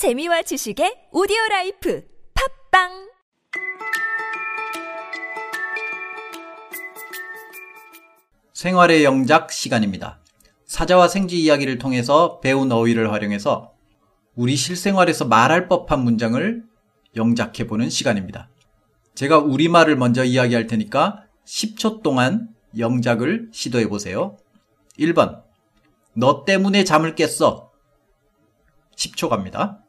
재미와 지식의 오디오 라이프 팟빵 생활의 영작 시간입니다. 사자와 생쥐 이야기를 통해서 배운 어휘를 활용해서 우리 실생활에서 말할 법한 문장을 영작해 보는 시간입니다. 제가 우리말을 먼저 이야기할 테니까 10초 동안 영작을 시도해 보세요. 1번. 너 때문에 잠을 깼어. 10초 갑니다.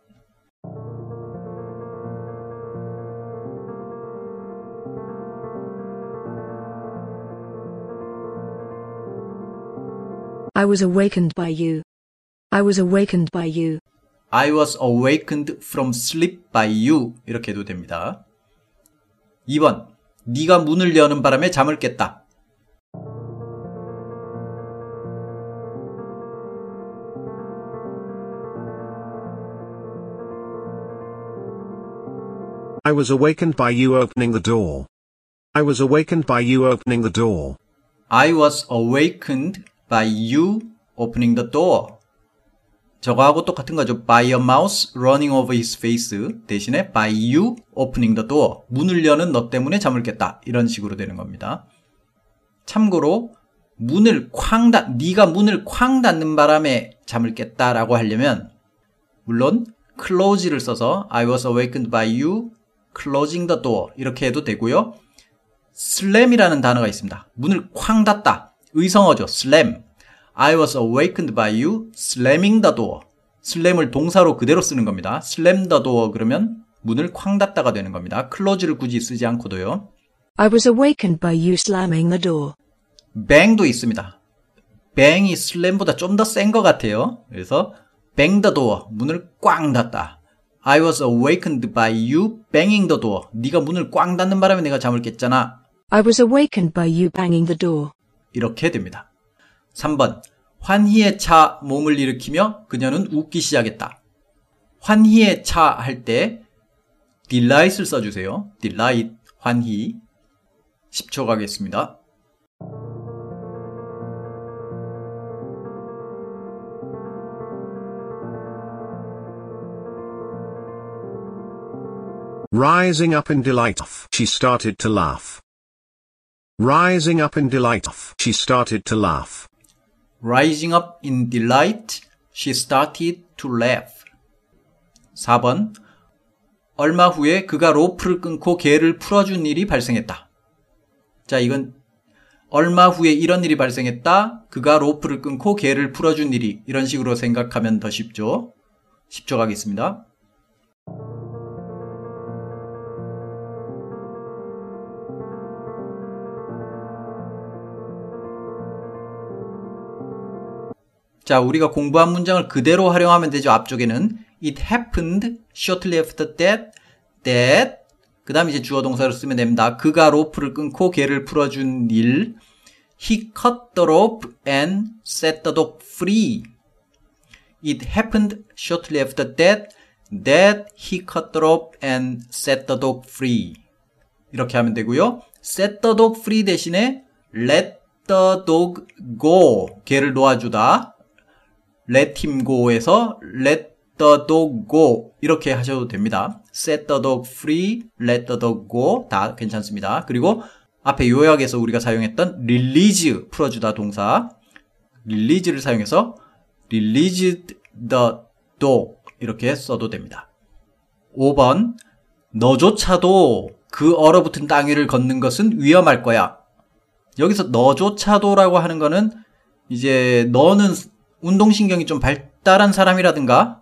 I was awakened by you. I was awakened by you. I was awakened from sleep by you. 이렇게 해도 됩니다. 2번. 네가 문을 여는 바람에 잠을 깼다. I was awakened by you opening the door. I was awakened by you opening the door. I was awakened by you opening the door. 저거하고 똑같은 거죠. By a mouse running over his face 대신에 by you opening the door. 문을 여는 너 때문에 잠을 깼다. 이런 식으로 되는 겁니다. 참고로 문을 쾅 닫, 네가 문을 쾅 닫는 바람에 잠을 깼다라고 하려면 물론 close를 써서 I was awakened by you closing the door 이렇게 해도 되고요. slam이라는 단어가 있습니다. 문을 쾅 닫다. 의성어죠. slam. I was awakened by you slamming the door. 슬램을 동사로 그대로 쓰는 겁니다. slam the door 그러면 문을 쾅 닫다가 되는 겁니다. close를 굳이 쓰지 않고도요. I was awakened by you slamming the door. bang도 있습니다. bang이 slam보다 좀 더 센 것 같아요. 그래서 bang the door, 문을 꽝 닫다. I was awakened by you banging the door. 네가 문을 꽝 닫는 바람에 내가 잠을 깼잖아. I was awakened by you banging the door. 이렇게 됩니다. 3번. 환희에 차 몸을 일으키며 그녀는 웃기 시작했다. 환희에 차 할 때 delight을 써주세요. delight, 환희. 10초 가겠습니다. Rising up in delight, she started to laugh. Rising up in delight, she started to laugh. Rising up in delight, she started to laugh. 4번. 얼마 후에 그가 로프를 끊고 개를 풀어준 일이 발생했다. 자, 이건 얼마 후에 이런 일이 발생했다. 그가 로프를 끊고 개를 풀어준 일이 이런 식으로 생각하면 더 쉽죠. 10초 가겠습니다. 자, 우리가 공부한 문장을 그대로 활용하면 되죠. 앞쪽에는 it happened shortly after that that 그 다음에 이제 주어 동사를 쓰면 됩니다. 그가 로프를 끊고 개를 풀어준 일 he cut the rope and set the dog free it happened shortly after that that he cut the rope and set the dog free 이렇게 하면 되고요. set the dog free 대신에 let the dog go 개를 놓아주다 let him go에서 let the dog go 이렇게 하셔도 됩니다. set the dog free, let the dog go 다 괜찮습니다. 그리고 앞에 요약에서 우리가 사용했던 release 풀어주다 동사 release를 사용해서 released the dog 이렇게 써도 됩니다. 5번 너조차도 그 얼어붙은 땅 위를 걷는 것은 위험할 거야. 여기서 너조차도라고 하는 거는 이제 너는 운동신경이 좀 발달한 사람이라든가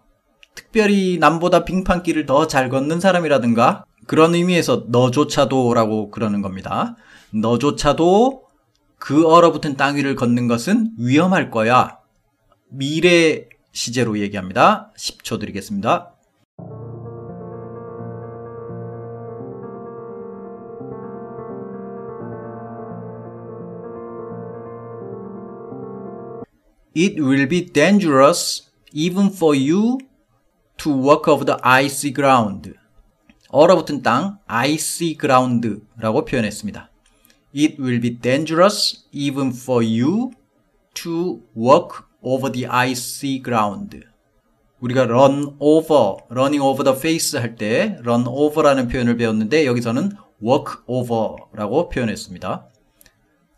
특별히 남보다 빙판길을 더 잘 걷는 사람이라든가 그런 의미에서 너조차도라고 그러는 겁니다. 너조차도 그 얼어붙은 땅 위를 걷는 것은 위험할 거야. 미래 시제로 얘기합니다. 10초 드리겠습니다. It will be dangerous even for you to walk over the icy ground. 얼어붙은 땅, icy ground라고 표현했습니다. It will be dangerous even for you to walk over the icy ground. 우리가 run over, running over the face 할 때 run over라는 표현을 배웠는데 여기서는 walk over라고 표현했습니다.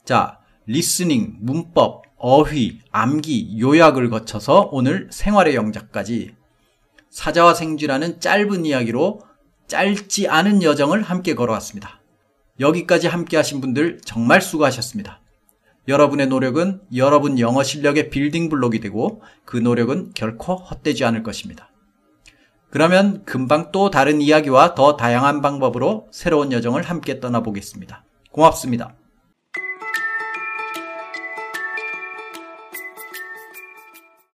자, listening, 문법, 어휘, 암기, 요약을 거쳐서 오늘 생활의 영작까지 사자와 생쥐라는 짧은 이야기로 짧지 않은 여정을 함께 걸어왔습니다. 여기까지 함께 하신 분들 정말 수고하셨습니다. 여러분의 노력은 여러분 영어 실력의 빌딩 블록이 되고 그 노력은 결코 헛되지 않을 것입니다. 그러면 금방 또 다른 이야기와 더 다양한 방법으로 새로운 여정을 함께 떠나보겠습니다. 고맙습니다.